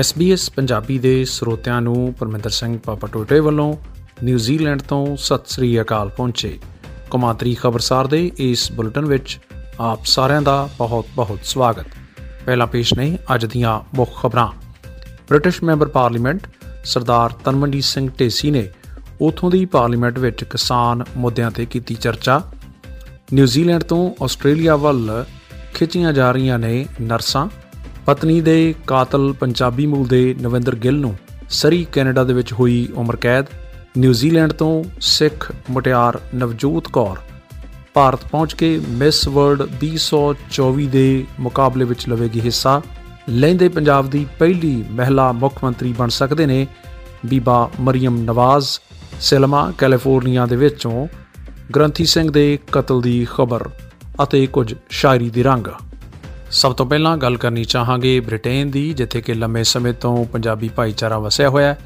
SBS Punjabi ਦੇ ਸਰੋਤਿਆਂ ਨੂੰ ਪਰਮਿੰਦਰ ਸਿੰਘ ਪਾਪਟੋਟੇ ਵੱਲੋਂ ਨਿਊਜ਼ੀਲੈਂਡ ਤੋਂ ਸਤਿ ਸ੍ਰੀ ਅਕਾਲ ਪਹੁੰਚੇ। ਕੌਮਾਂਤਰੀ ਖਬਰਸਾਰ ਦੇ ਇਸ ਬੁਲੇਟਿਨ ਵਿੱਚ ਆਪ ਸਾਰਿਆਂ ਦਾ ਬਹੁਤ-ਬਹੁਤ ਸਵਾਗਤ। ਪਹਿਲਾ ਪੇਸ਼ ਨੇ ਅੱਜ ਦੀਆਂ ਮੁੱਖ ਖਬਰਾਂ। British member parliament Sardar Tanmanjeet Singh Dhesi ਨੇ ਉਥੋਂ ਦੀ ਪਾਰਲੀਮੈਂਟ ਵਿੱਚ ਕਿਸਾਨ ਮੁੱਦਿਆਂ ਤੇ ਕੀਤੀ ਚਰਚਾ। ਨਿਊਜ਼ੀਲੈਂਡ ਤੋਂ ਆਸਟ੍ਰੇਲੀਆ ਵੱਲ ਖਿੱਚੀਆਂ ਜਾ ਰਹੀਆਂ ਨੇ ਨਰਸਾਂ। ਪਤਨੀ ਦੇ ਕਾਤਲ ਪੰਜਾਬੀ ਮੂਲ ਦੇ ਨਵਿੰਦਰ ਗਿੱਲ ਨੂੰ ਸਰੀ ਕੈਨੇਡਾ ਦੇ ਵਿੱਚ ਹੋਈ ਉਮਰ ਕੈਦ ਨਿਊਜ਼ੀਲੈਂਡ ਤੋਂ ਸਿੱਖ ਮੁਟਿਆਰ ਨਵਜੋਤ ਕੌਰ ਭਾਰਤ ਪਹੁੰਚ ਕੇ ਮਿਸ ਵਰਲਡ 2024 ਦੇ ਮੁਕਾਬਲੇ ਵਿੱਚ ਲਵੇਗੀ ਹਿੱਸਾ। ਲਹਿੰਦੇ ਪੰਜਾਬ ਦੀ ਪਹਿਲੀ ਮਹਿਲਾ ਮੁੱਖ ਮੰਤਰੀ ਬਣ ਸਕਦੇ ਨੇ ਬੀਬਾ ਮਰੀਮ ਨਵਾਜ਼ ਸਿਲਮਾ ਕੈਲੀਫੋਰਨੀਆ ਦੇ ਵਿੱਚੋਂ ਗ੍ਰੰਥੀ ਸਿੰਘ ਦੇ ਕਤਲ ਦੀ ਖਬਰ ਅਤੇ ਕੁਝ ਸ਼ਾਇਰੀ ਦੇ ਰੰਗ। ਸਭ ਤੋਂ ਪਹਿਲਾਂ ਗੱਲ ਕਰਨੀ ਚਾਹਾਂਗੇ ਬ੍ਰਿਟੇਨ ਦੀ, ਜਿੱਥੇ ਕਿ ਲੰਮੇ ਸਮੇਂ ਤੋਂ ਪੰਜਾਬੀ ਭਾਈਚਾਰਾ ਵਸਿਆ ਹੋਇਆ ਹੈ।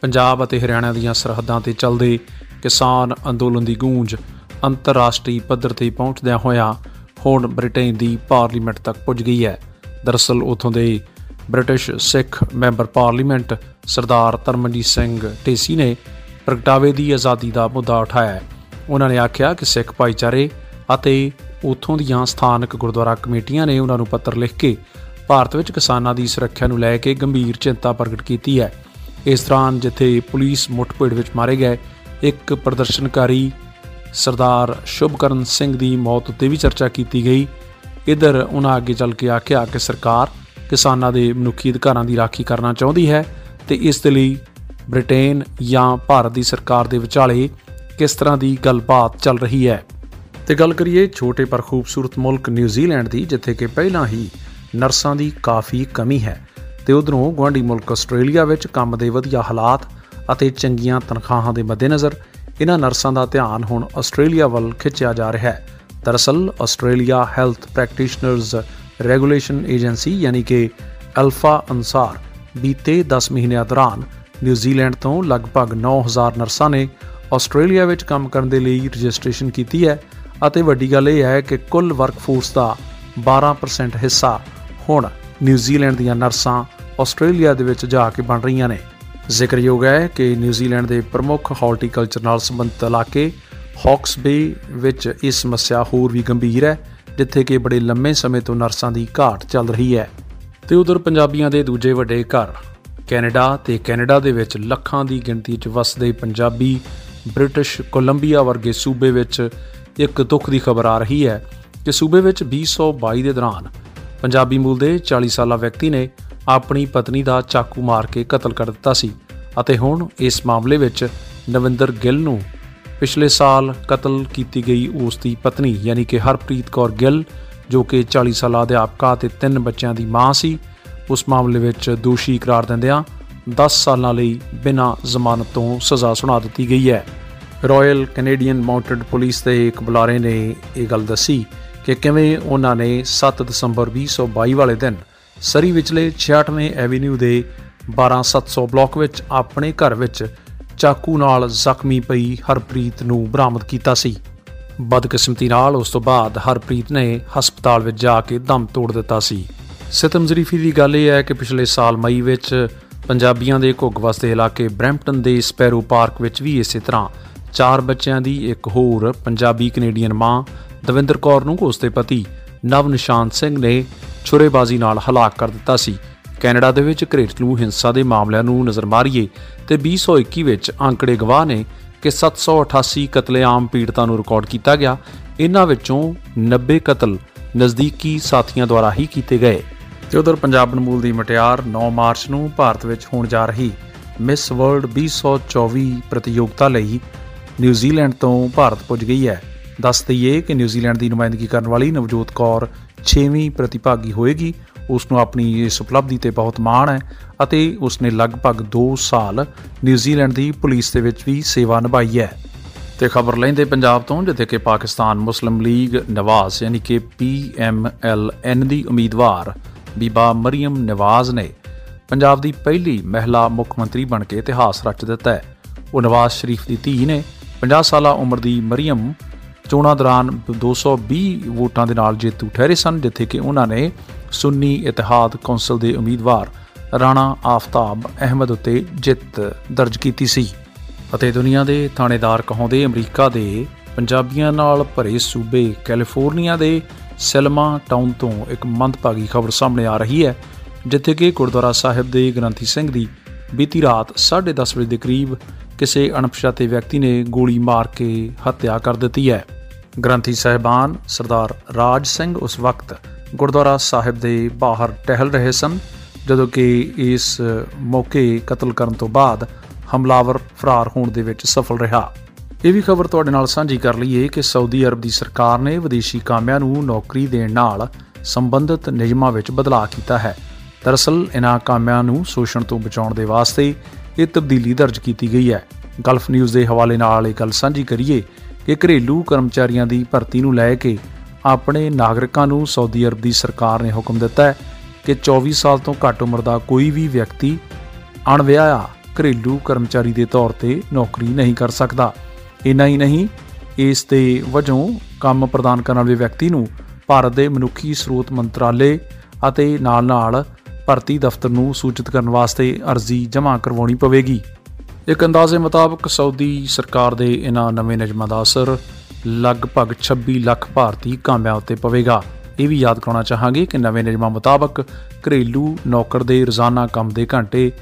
ਪੰਜਾਬ ਅਤੇ ਹਰਿਆਣਾ ਦੀਆਂ ਸਰਹੱਦਾਂ ਤੇ ਚੱਲਦੇ ਕਿਸਾਨ ਅੰਦੋਲਨ ਦੀ ਗੂੰਜ ਅੰਤਰਰਾਸ਼ਟਰੀ ਪੱਧਰ ਤੇ ਪਹੁੰਚਦਿਆਂ ਹੋਇਆ ਹੁਣ ਬ੍ਰਿਟੇਨ ਦੀ ਪਾਰਲੀਮੈਂਟ ਤੱਕ ਪੁੱਜ ਗਈ ਹੈ। ਦਰਅਸਲ ਉਥੋਂ ਦੇ British Sikh member parliament Sardar Tarmanjeet Singh Dhesi ਨੇ ਪ੍ਰਗਟਾਵੇ ਦੀ ਆਜ਼ਾਦੀ ਦਾ ਮੁੱਦਾ ਉਠਾਇਆ ਉਹਨਾਂ ਨੇ ਆਖਿਆ ਕਿ ਸਿੱਖ ਭਾਈਚਾਰੇ ਅਤੇ ਉਥੋਂ ਦੀਆਂ ਸਥਾਨਕ ਗੁਰਦੁਆਰਾ ਕਮੇਟੀਆਂ ਨੇ ਉਹਨਾਂ ਨੂੰ ਪੱਤਰ ਲਿਖ ਕੇ ਭਾਰਤ ਵਿੱਚ ਕਿਸਾਨਾਂ ਦੀ ਸੁਰੱਖਿਆ ਨੂੰ ਲੈ ਕੇ ਗੰਭੀਰ ਚਿੰਤਾ ਪ੍ਰਗਟ ਕੀਤੀ ਹੈ। ਇਸ ਦੌਰਾਨ ਜਿੱਥੇ ਪੁਲਿਸ ਮੁੱਠਭੇੜ ਵਿੱਚ ਮਾਰੇ ਗਏ, ਇੱਕ ਪ੍ਰਦਰਸ਼ਨਕਾਰੀ ਸਰਦਾਰ ਸ਼ੁਭਕਰਨ ਸਿੰਘ ਦੀ ਮੌਤ ਉੱਤੇ ਵੀ ਚਰਚਾ ਕੀਤੀ ਗਈ। ਇਧਰ ਉਹਨਾਂ ਅੱਗੇ ਚੱਲ ਕੇ ਆਖਿਆ ਕਿ ਸਰਕਾਰ ਕਿਸਾਨਾਂ ਦੇ ਮਨੁੱਖੀ ਅਧਿਕਾਰਾਂ ਦੀ ਰਾਖੀ ਕਰਨਾ ਚਾਹੁੰਦੀ ਹੈ ਤੇ ਇਸ ਦੇ ਲਈ ਬ੍ਰਿਟੇਨ ਜਾਂ ਭਾਰਤ ਦੀ ਸਰਕਾਰ ਦੇ ਵਿਚਾਲੇ ਕਿਸ ਤਰ੍ਹਾਂ ਦੀ ਗੱਲਬਾਤ ਚੱਲ ਰਹੀ ਹੈ। ਤੇ ਗੱਲ ਕਰੀਏ ਛੋਟੇ ਪਰ ਖੂਬਸੂਰਤ ਮੁਲਕ ਨਿਊਜ਼ੀਲੈਂਡ ਦੀ, ਜਿੱਥੇ ਕਿ ਪਹਿਲਾਂ ਹੀ ਨਰਸਾਂ ਦੀ ਕਾਫੀ ਕਮੀ ਹੈ ਤੇ ਉਧਰੋਂ ਗਵਾਂਡੀ ਮੁਲਕ ਆਸਟ੍ਰੇਲੀਆ ਵਿੱਚ ਕੰਮ ਦੇ ਵਧੀਆ ਹਾਲਾਤ ਅਤੇ ਚੰਗੀਆਂ ਤਨਖਾਹਾਂ ਦੇ ਮੱਦੇਨਜ਼ਰ ਇਹਨਾਂ ਨਰਸਾਂ ਦਾ ਧਿਆਨ ਹੁਣ ਆਸਟ੍ਰੇਲੀਆ ਵੱਲ ਖਿੱਚਿਆ ਜਾ ਰਿਹਾ ਹੈ। ਦਰਅਸਲ, Australia health practitioners regulation agency ਯਾਨੀ ਕਿ ਅਲਫਾ ਅਨਸਾਰ ਬੀਤੇ 10 ਮਹੀਨਿਆਂ ਦੌਰਾਨ ਨਿਊਜ਼ੀਲੈਂਡ ਤੋਂ ਲਗਭਗ 9000 ਨਰਸਾਂ ਨੇ ਆਸਟ੍ਰੇਲੀਆ ਵਿੱਚ ਕੰਮ ਕਰਨ ਦੇ ਲਈ ਰਜਿਸਟ੍ਰੇਸ਼ਨ ਕੀਤੀ ਹੈ ਅਤੇ ਵੱਡੀ ਗੱਲ ਇਹ ਹੈ ਕਿ ਕੁੱਲ ਵਰਕਫੋਰਸ ਦਾ 12% ਹਿੱਸਾ ਹੁਣ ਨਿਊਜ਼ੀਲੈਂਡ ਦੀਆਂ ਨਰਸਾਂ ਆਸਟ੍ਰੇਲੀਆ ਦੇ ਵਿੱਚ ਜਾ ਕੇ ਬਣ ਰਹੀਆਂ ਨੇ। ਜ਼ਿਕਰਯੋਗ ਹੈ ਕਿ ਨਿਊਜ਼ੀਲੈਂਡ ਦੇ ਪ੍ਰਮੁੱਖ ਹਾਰਟੀਕਲਚਰ ਨਾਲ ਸੰਬੰਧਿਤ ਇਲਾਕੇ ਹੌਕਸ ਬੇ ਵਿੱਚ ਇਹ ਸਮੱਸਿਆ ਹੋਰ ਵੀ ਗੰਭੀਰ ਹੈ, ਜਿੱਥੇ ਕਿ ਬੜੇ ਲੰਮੇ ਸਮੇਂ ਤੋਂ ਨਰਸਾਂ ਦੀ ਘਾਟ ਚੱਲ ਰਹੀ ਹੈ। ਤੇ ਉਧਰ ਪੰਜਾਬੀਆਂ ਦੇ ਦੂਜੇ ਵੱਡੇ ਘਰ, ਕੈਨੇਡਾ ਤੇ ਕੈਨੇਡਾ ਦੇ ਵਿੱਚ ਲੱਖਾਂ ਦੀ ਗਿਣਤੀ 'ਚ ਵਸਦੇ ਪੰਜਾਬੀ ਬ੍ਰਿਟਿਸ਼ ਕੋਲੰਬੀਆ ਵਰਗੇ ਸੂਬੇ ਵਿੱਚ ਇੱਕ ਦੁੱਖ ਦੀ ਖਬਰ ਆ ਰਹੀ ਹੈ ਕਿ ਸੂਬੇ ਵਿੱਚ 2022 ਦੇ ਦੌਰਾਨ ਪੰਜਾਬੀ ਮੂਲ ਦੇ 40 ਸਾਲਾ ਵਿਅਕਤੀ ਨੇ ਆਪਣੀ ਪਤਨੀ ਦਾ ਚਾਕੂ ਮਾਰ ਕੇ ਕਤਲ ਕਰ ਦਿੱਤਾ ਸੀ ਅਤੇ ਹੁਣ ਇਸ ਮਾਮਲੇ ਵਿੱਚ ਨਵਿੰਦਰ ਗਿੱਲ ਨੂੰ ਪਿਛਲੇ ਸਾਲ ਕਤਲ ਕੀਤੀ ਗਈ ਉਸ ਦੀ ਪਤਨੀ, ਯਾਨੀ ਕਿ ਹਰਪ੍ਰੀਤ ਕੌਰ ਗਿੱਲ, ਜੋ ਕਿ 40 ਸਾਲਾ ਅਧਿਆਪਕਾ ਤੇ ਤਿੰਨ ਬੱਚਿਆਂ ਦੀ ਮਾਂ ਸੀ, ਉਸ ਮਾਮਲੇ ਵਿੱਚ ਦੋਸ਼ੀ ਕਰਾਰ ਦਿੰਦਿਆਂ 10 ਸਾਲਾਂ ਲਈ ਬਿਨਾਂ ਜ਼ਮਾਨਤ ਤੋਂ ਸਜ਼ਾ ਸੁਣਾ ਦਿੱਤੀ ਗਈ ਹੈ। ਰਾਇਲ ਕੈਨੇਡੀਅਨ ਮਾਊਂਟਡ ਪੁਲਿਸ ਦੇ ਇੱਕ ਬੁਲਾਰੇ ਨੇ ਇਹ ਗੱਲ ਦੱਸੀ ਕਿ ਕਿਵੇਂ ਉਹਨਾਂ ਨੇ 7 ਦਸੰਬਰ 2022 ਵਾਲੇ ਦਿਨ ਸਰੀ ਵਿਚਲੇ 66ਵੇਂ ਐਵੇਨਿਊ ਦੇ 12700 ਬਲਾਕ ਵਿੱਚ ਆਪਣੇ ਘਰ ਵਿੱਚ ਚਾਕੂ ਨਾਲ ਜ਼ਖਮੀ ਪਈ ਹਰਪ੍ਰੀਤ ਨੂੰ ਬਰਾਮਦ ਕੀਤਾ ਸੀ। ਬਦਕਿਸਮਤੀ ਨਾਲ ਉਸ ਤੋਂ ਬਾਅਦ ਹਰਪ੍ਰੀਤ ਨੇ ਹਸਪਤਾਲ ਵਿੱਚ ਜਾ ਕੇ ਦਮ ਤੋੜ ਦਿੱਤਾ ਸੀ। ਸਿਤਮ ਜ਼ਰੀਫੀ ਦੀ ਗੱਲ ਇਹ ਹੈ ਕਿ ਪਿਛਲੇ ਸਾਲ ਮਈ ਵਿੱਚ ਪੰਜਾਬੀਆਂ ਦੇ ਘੁੱਗ ਵਸਦੇ ਇਲਾਕੇ ਬ੍ਰੈਂਪਟਨ ਦੇ ਸਪੈਰੋ ਪਾਰਕ ਵਿੱਚ ਵੀ ਇਸੇ ਤਰ੍ਹਾਂ ਚਾਰ ਬੱਚਿਆਂ ਦੀ ਇੱਕ ਹੋਰ ਪੰਜਾਬੀ ਕੈਨੇਡੀਅਨ ਮਾਂ, ਦਵਿੰਦਰ ਕੌਰ ਨੂੰ ਉਸ ਦੇ ਪਤੀ ਨਵ ਨਿਸ਼ਾਨ ਸਿੰਘ ਨੇ ਛੁਰੇਬਾਜ਼ੀ ਨਾਲ ਹਲਾਕ ਕਰ ਦਿੱਤਾ ਸੀ। ਕੈਨੇਡਾ ਦੇ ਵਿੱਚ ਘਰੇਲੂ ਹਿੰਸਾ ਦੇ ਮਾਮਲਿਆਂ ਨੂੰ ਨਜ਼ਰ ਮਾਰੀਏ ਤੇ 2021 ਵਿੱਚ ਅੰਕੜੇ ਗਵਾਹ ਨੇ ਕਿ 788 ਕਤਲੇਆਮ ਪੀੜਤਾਂ ਨੂੰ ਰਿਕਾਰਡ ਕੀਤਾ ਗਿਆ। ਇਹਨਾਂ ਵਿੱਚੋਂ 90 ਕਤਲ ਨਜ਼ਦੀਕੀ ਸਾਥੀਆਂ ਦੁਆਰਾ ਹੀ ਕੀਤੇ ਗਏ। ਤੇ ਉਧਰ ਪੰਜਾਬ ਨਮੂਲ ਦੀ ਮਟਿਆਰ 9 ਮਾਰਚ ਨੂੰ ਭਾਰਤ ਵਿੱਚ ਹੋਣ ਜਾ ਰਹੀ ਮਿਸ ਵਰਲਡ 2024 ਪ੍ਰਤੀਯੋਗਤਾ ਲਈ ਨਿਊਜ਼ੀਲੈਂਡ ਤੋਂ ਭਾਰਤ ਪੁੱਜ ਗਈ ਹੈ। ਦੱਸ ਦਈਏ ਕਿ ਨਿਊਜ਼ੀਲੈਂਡ ਦੀ ਨੁਮਾਇੰਦਗੀ ਕਰਨ ਵਾਲੀ ਨਵਜੋਤ ਕੌਰ 6ਵੀਂ ਪ੍ਰਤੀਭਾਗੀ ਹੋਏਗੀ। ਉਸ ਨੂੰ ਆਪਣੀ ਇਸ ਉਪਲਬਧੀ ਤੇ ਬਹੁਤ ਮਾਣ ਹੈ ਅਤੇ ਉਸ ਨੇ ਲਗਭਗ 2 ਸਾਲ ਨਿਊਜ਼ੀਲੈਂਡ ਦੀ ਪੁਲਿਸ ਦੇ ਵਿੱਚ ਵੀ ਸੇਵਾ ਨਿਭਾਈ ਹੈ। ਤੇ ਖਬਰ ਲੈਂਦੇ ਪੰਜਾਬ ਤੋਂ, ਜਿੱਥੇ ਕਿ ਪਾਕਿਸਤਾਨ ਮੁਸਲਿਮ ਲੀਗ ਨਵਾਜ਼ ਯਾਨੀ ਕਿ PMLN ਦੀ ਉਮੀਦਵਾਰ ਬੀਬਾ ਮਰੀਮ ਨਵਾਜ਼ ਨੇ ਪੰਜਾਬ ਦੀ ਪਹਿਲੀ ਮਹਿਲਾ ਮੁੱਖ ਮੰਤਰੀ ਬਣ ਕੇ ਇਤਿਹਾਸ ਰਚ ਦਿੱਤਾ ਹੈ। ਉਹ ਨਵਾਜ਼ ਸ਼ਰੀਫ ਦੀ ਧੀ ਨੇ 50 ਸਾਲਾ ਉਮਰ ਦੀ ਮਰੀਮ ਚੋਣਾਂ ਦੌਰਾਨ 220 ਵੋਟਾਂ ਦੇ ਨਾਲ ਜੇਤੂ ਠਹਿਰੇ ਸਨ, ਜਿੱਥੇ ਕਿ ਉਹਨਾਂ ਨੇ ਸੁੰਨੀ ਇਤਿਹਾਦ ਕੌਂਸਲ ਦੇ ਉਮੀਦਵਾਰ ਰਾਣਾ ਆਫਤਾਬ ਅਹਿਮਦ ਉੱਤੇ ਜਿੱਤ ਦਰਜ ਕੀਤੀ ਸੀ। ਅਤੇ ਦੁਨੀਆ ਦੇ ਥਾਣੇਦਾਰ ਕਹਾਉਂਦੇ ਅਮਰੀਕਾ ਦੇ ਪੰਜਾਬੀਆਂ ਨਾਲ ਭਰੇ ਸੂਬੇ ਕੈਲੀਫੋਰਨੀਆ ਦੇ ਸੈਲਮਾ ਟਾਊਨ ਤੋਂ ਇੱਕ ਮੰਦਭਾਗੀ ਖਬਰ ਸਾਹਮਣੇ ਆ ਰਹੀ ਹੈ, ਜਿੱਥੇ ਕਿ ਗੁਰਦੁਆਰਾ ਸਾਹਿਬ ਦੇ ਗ੍ਰੰਥੀ ਸਿੰਘ ਦੀ ਬੀਤੀ ਰਾਤ 10:30 ਵਜੇ ਦੇ ਕਰੀਬ ਕਿਸੇ ਅਣਪਛਾਤੇ ਵਿਅਕਤੀ ਨੇ ਗੋਲੀ ਮਾਰ ਕੇ ਹੱਤਿਆ ਕਰ ਦਿੱਤੀ ਹੈ। ਗ੍ਰੰਥੀ ਸਹਿਬਾਨ ਸਰਦਾਰ ਰਾਜ ਸਿੰਘ ਉਸ ਵਕਤ ਗੁਰਦੁਆਰਾ ਸਾਹਿਬ ਦੇ ਬਾਹਰ ਟਹਿਲ ਰਹੇ ਸਨ, ਜਦੋਂ ਕਿ ਇਸ ਮੌਕੇ ਕਤਲ ਕਰਨ ਤੋਂ ਬਾਅਦ ਹਮਲਾਵਰ ਫਰਾਰ ਹੋਣ ਦੇ ਵਿੱਚ ਸਫਲ ਰਿਹਾ। ਇਹ ਵੀ ਖਬਰ ਤੁਹਾਡੇ ਨਾਲ ਸਾਂਝੀ ਕਰ ਲਈਏ ਕਿ ਸਾਊਦੀ ਅਰਬ ਦੀ ਸਰਕਾਰ ਨੇ ਵਿਦੇਸ਼ੀ ਕਾਮਿਆਂ ਨੂੰ ਨੌਕਰੀ ਦੇਣ ਨਾਲ ਸੰਬੰਧਿਤ ਨਿਯਮਾਂ ਵਿੱਚ ਬਦਲਾਅ ਕੀਤਾ ਹੈ। ਦਰਅਸਲ, ਇਨ੍ਹਾਂ ਕਾਮਿਆਂ ਨੂੰ ਸ਼ੋਸ਼ਣ ਤੋਂ ਬਚਾਉਣ ਦੇ ਵਾਸਤੇ ਇਹ ਤਬਦੀਲੀ ਦਰਜ ਕੀਤੀ ਗਈ ਹੈ। ਗਲਫ ਨਿਊਜ਼ ਦੇ ਹਵਾਲੇ ਨਾਲ ਇਹ ਗੱਲ ਸਾਂਝੀ ਕਰੀਏ ਕਿ ਘਰੇਲੂ ਕਰਮਚਾਰੀਆਂ ਦੀ ਭਰਤੀ ਨੂੰ ਲੈ ਕੇ ਆਪਣੇ ਨਾਗਰਿਕਾਂ ਨੂੰ ਸਾਊਦੀ ਅਰਬ ਦੀ ਸਰਕਾਰ ਨੇ ਹੁਕਮ ਦਿੱਤਾ ਹੈ ਕਿ 24 ਸਾਲ ਤੋਂ ਘੱਟ ਉਮਰ ਦਾ ਕੋਈ ਵੀ ਵਿਅਕਤੀ ਅਣਵਿਆਹਿਆ ਘਰੇਲੂ ਕਰਮਚਾਰੀ ਦੇ ਤੌਰ ਤੇ ਨੌਕਰੀ ਨਹੀਂ ਕਰ ਸਕਦਾ। ਇਨਾ ਹੀ ਨਹੀਂ, ਇਸ ਦੇ ਵਜੋਂ ਕੰਮ ਪ੍ਰਦਾਨ ਕਰਨ ਵਾਲੇ ਵਿਅਕਤੀ ਨੂੰ ਭਾਰਤ ਦੇ ਮਨੁੱਖੀ ਸਰੋਤ ਮੰਤਰਾਲੇ ਅਤੇ ਨਾਲ-ਨਾਲ ਭਰਤੀ ਦਫ਼ਤਰ ਨੂੰ ਸੂਚਿਤ ਕਰਨ ਵਾਸਤੇ ਅਰਜ਼ੀ ਜਮ੍ਹਾਂ ਕਰਵਾਉਣੀ ਪਵੇਗੀ। ਇੱਕ ਅੰਦਾਜ਼ੇ ਮੁਤਾਬਕ ਸਾਊਦੀ ਸਰਕਾਰ ਦੇ ਇਹਨਾਂ ਨਵੇਂ ਨਿਯਮਾਂ ਦਾ ਅਸਰ ਲਗਭਗ 26 ਲੱਖ ਭਾਰਤੀ ਕਾਮਿਆਂ ਉੱਤੇ ਪਵੇਗਾ। ਇਹ ਵੀ ਯਾਦ ਕਰਾਉਣਾ ਚਾਹਾਂਗੇ ਕਿ ਨਵੇਂ ਨਿਯਮਾਂ ਮੁਤਾਬਕ ਘਰੇਲੂ ਨੌਕਰ ਦੇ ਰੋਜ਼ਾਨਾ ਕੰਮ ਦੇ ਘੰਟੇ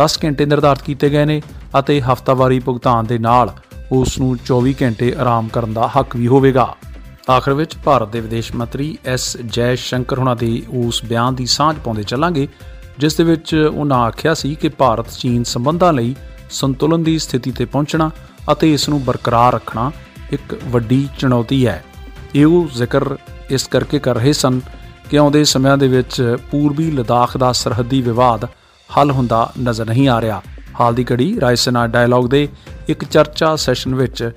10 ਘੰਟੇ ਨਿਰਧਾਰਤ ਕੀਤੇ ਗਏ ਨੇ ਅਤੇ ਹਫ਼ਤਾਵਾਰੀ ਭੁਗਤਾਨ ਦੇ ਨਾਲ ਉਸ ਨੂੰ 24 ਘੰਟੇ ਆਰਾਮ ਕਰਨ ਦਾ ਹੱਕ ਵੀ ਹੋਵੇਗਾ। ਆਖਰ ਵਿੱਚ ਭਾਰਤ ਦੇ ਵਿਦੇਸ਼ ਮੰਤਰੀ ਐਸ ਜੈ ਸ਼ੰਕਰ ਹੁਣਾਂ ਦੇ ਉਸ ਬਿਆਨ ਦੀ ਸਾਂਝ ਪਾਉਂਦੇ ਚੱਲਾਂਗੇ, ਜਿਸ ਦੇ ਵਿੱਚ ਉਹਨਾਂ ਆਖਿਆ ਸੀ ਕਿ ਭਾਰਤ ਚੀਨ ਸੰਬੰਧਾਂ ਲਈ ਸੰਤੁਲਨ ਦੀ ਸਥਿਤੀ ਤੇ ਪਹੁੰਚਣਾ ਅਤੇ ਇਸ ਨੂੰ ਬਰਕਰਾਰ ਰੱਖਣਾ ਇੱਕ ਵੱਡੀ ਚੁਣੌਤੀ ਹੈ। ਇਹ ਉਹ ਜ਼ਿਕਰ ਇਸ ਕਰਕੇ ਕਰ ਰਹੇ ਸਨ ਕਿ ਆਉਂਦੇ ਸਮਿਆਂ ਦੇ ਵਿੱਚ ਪੂਰਬੀ ਲਦਾਖ ਦਾ ਸਰਹੱਦੀ ਵਿਵਾਦ ਹੱਲ ਹੁੰਦਾ ਨਜ਼ਰ ਨਹੀਂ ਆ ਰਿਹਾ। ਹਾਲ ਦੀ ਘੜੀ ਰਾਇਸਨਾ ਡਾਇਲੌਗ ਦੇ ਇੱਕ ਚਰਚਾ ਸੈਸ਼ਨ ਵਿੱਚ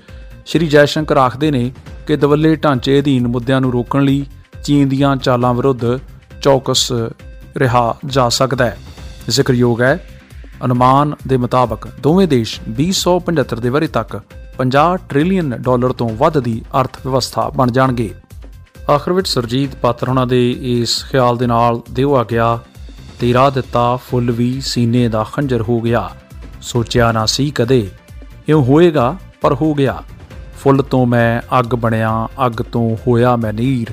ਸ਼੍ਰੀ ਜੈਸ਼ੰਕਰ ਆਖਦੇ ਨੇ ਕਿ ਦਵੱਲੇ ਢਾਂਚੇ ਅਧੀਨ ਮੁੱਦਿਆਂ ਨੂੰ ਰੋਕਣ ਲਈ ਚੀਨ ਦੀਆਂ ਚਾਲਾਂ ਵਿਰੁੱਧ ਚੌਕਸ ਰਿਹਾ ਜਾ ਸਕਦਾ ਹੈ। ਜ਼ਿਕਰਯੋਗ ਹੈ, ਅਨੁਮਾਨ ਦੇ ਮੁਤਾਬਕ ਦੋਵੇਂ ਦੇਸ਼ 2075 ਦੇ ਵਰੇ ਤੱਕ 50 ਟ੍ਰਿਲੀਅਨ ਡਾਲਰ ਤੋਂ ਵੱਧ ਦੀ ਅਰਥ ਵਿਵਸਥਾ ਬਣ ਜਾਣਗੇ। ਆਖਰ ਵਿੱਚ ਸਰਜੀਤ ਪਾਤਰ ਉਹਨਾਂ ਦੇ ਇਸ ਖਿਆਲ ਦੇ ਨਾਲ ਦਿਓ ਆ ਗਿਆ, ਤੇਰਾ ਦਿੱਤਾ ਫੁੱਲ ਵੀ ਸੀਨੇ ਦਾ ਖੰਜਰ ਹੋ ਗਿਆ। ਸੋਚਿਆ ਨਾ ਸੀ ਕਦੇ, ਇਉਂ ਹੋਏਗਾ ਪਰ ਹੋ ਗਿਆ। ਫੁੱਲ ਤੋਂ ਮੈਂ ਅੱਗ ਬਣਿਆ, ਅੱਗ ਤੋਂ ਹੋਇਆ ਮੈਂ ਨੀਰ।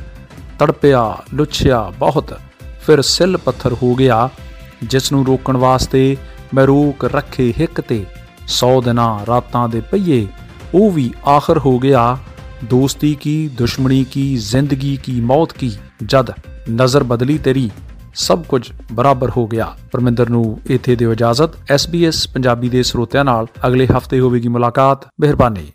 ਤੜਪਿਆ, ਲੁੱਛਿਆ ਬਹੁਤ, ਫਿਰ ਸਿੱਲ ਪੱਥਰ ਹੋ ਗਿਆ ਜਿਸ ਨੂੰ ਰੋਕਣ ਵਾਸਤੇ ਮੈਂ ਰੋਕ ਰੱਖੇ ਹਿੱਕ ਤੇ। 100 ਦਿਨਾਂ ਰਾਤਾਂ ਦੇ ਪਈਏ ਉਹ ਵੀ ਆਖਰ ਹੋ ਗਿਆ, ਦੋਸਤੀ ਕੀ, ਦੁਸ਼ਮਣੀ ਕੀ, ਜ਼ਿੰਦਗੀ ਕੀ, ਮੌਤ ਕੀ, ਜਦ ਨਜ਼ਰ ਬਦਲੀ ਤੇਰੀ, ਸਭ ਕੁਝ ਬਰਾਬਰ ਹੋ ਗਿਆ। ਪਰਮਿੰਦਰ ਨੂੰ ਇੱਥੇ ਦਿਓ ਇਜਾਜ਼ਤ। SBS ਪੰਜਾਬੀ ਦੇ ਸਰੋਤਿਆਂ ਨਾਲ ਅਗਲੇ ਹਫ਼ਤੇ ਹੋਵੇਗੀ ਮੁਲਾਕਾਤ। ਮਿਹਰਬਾਨੀ।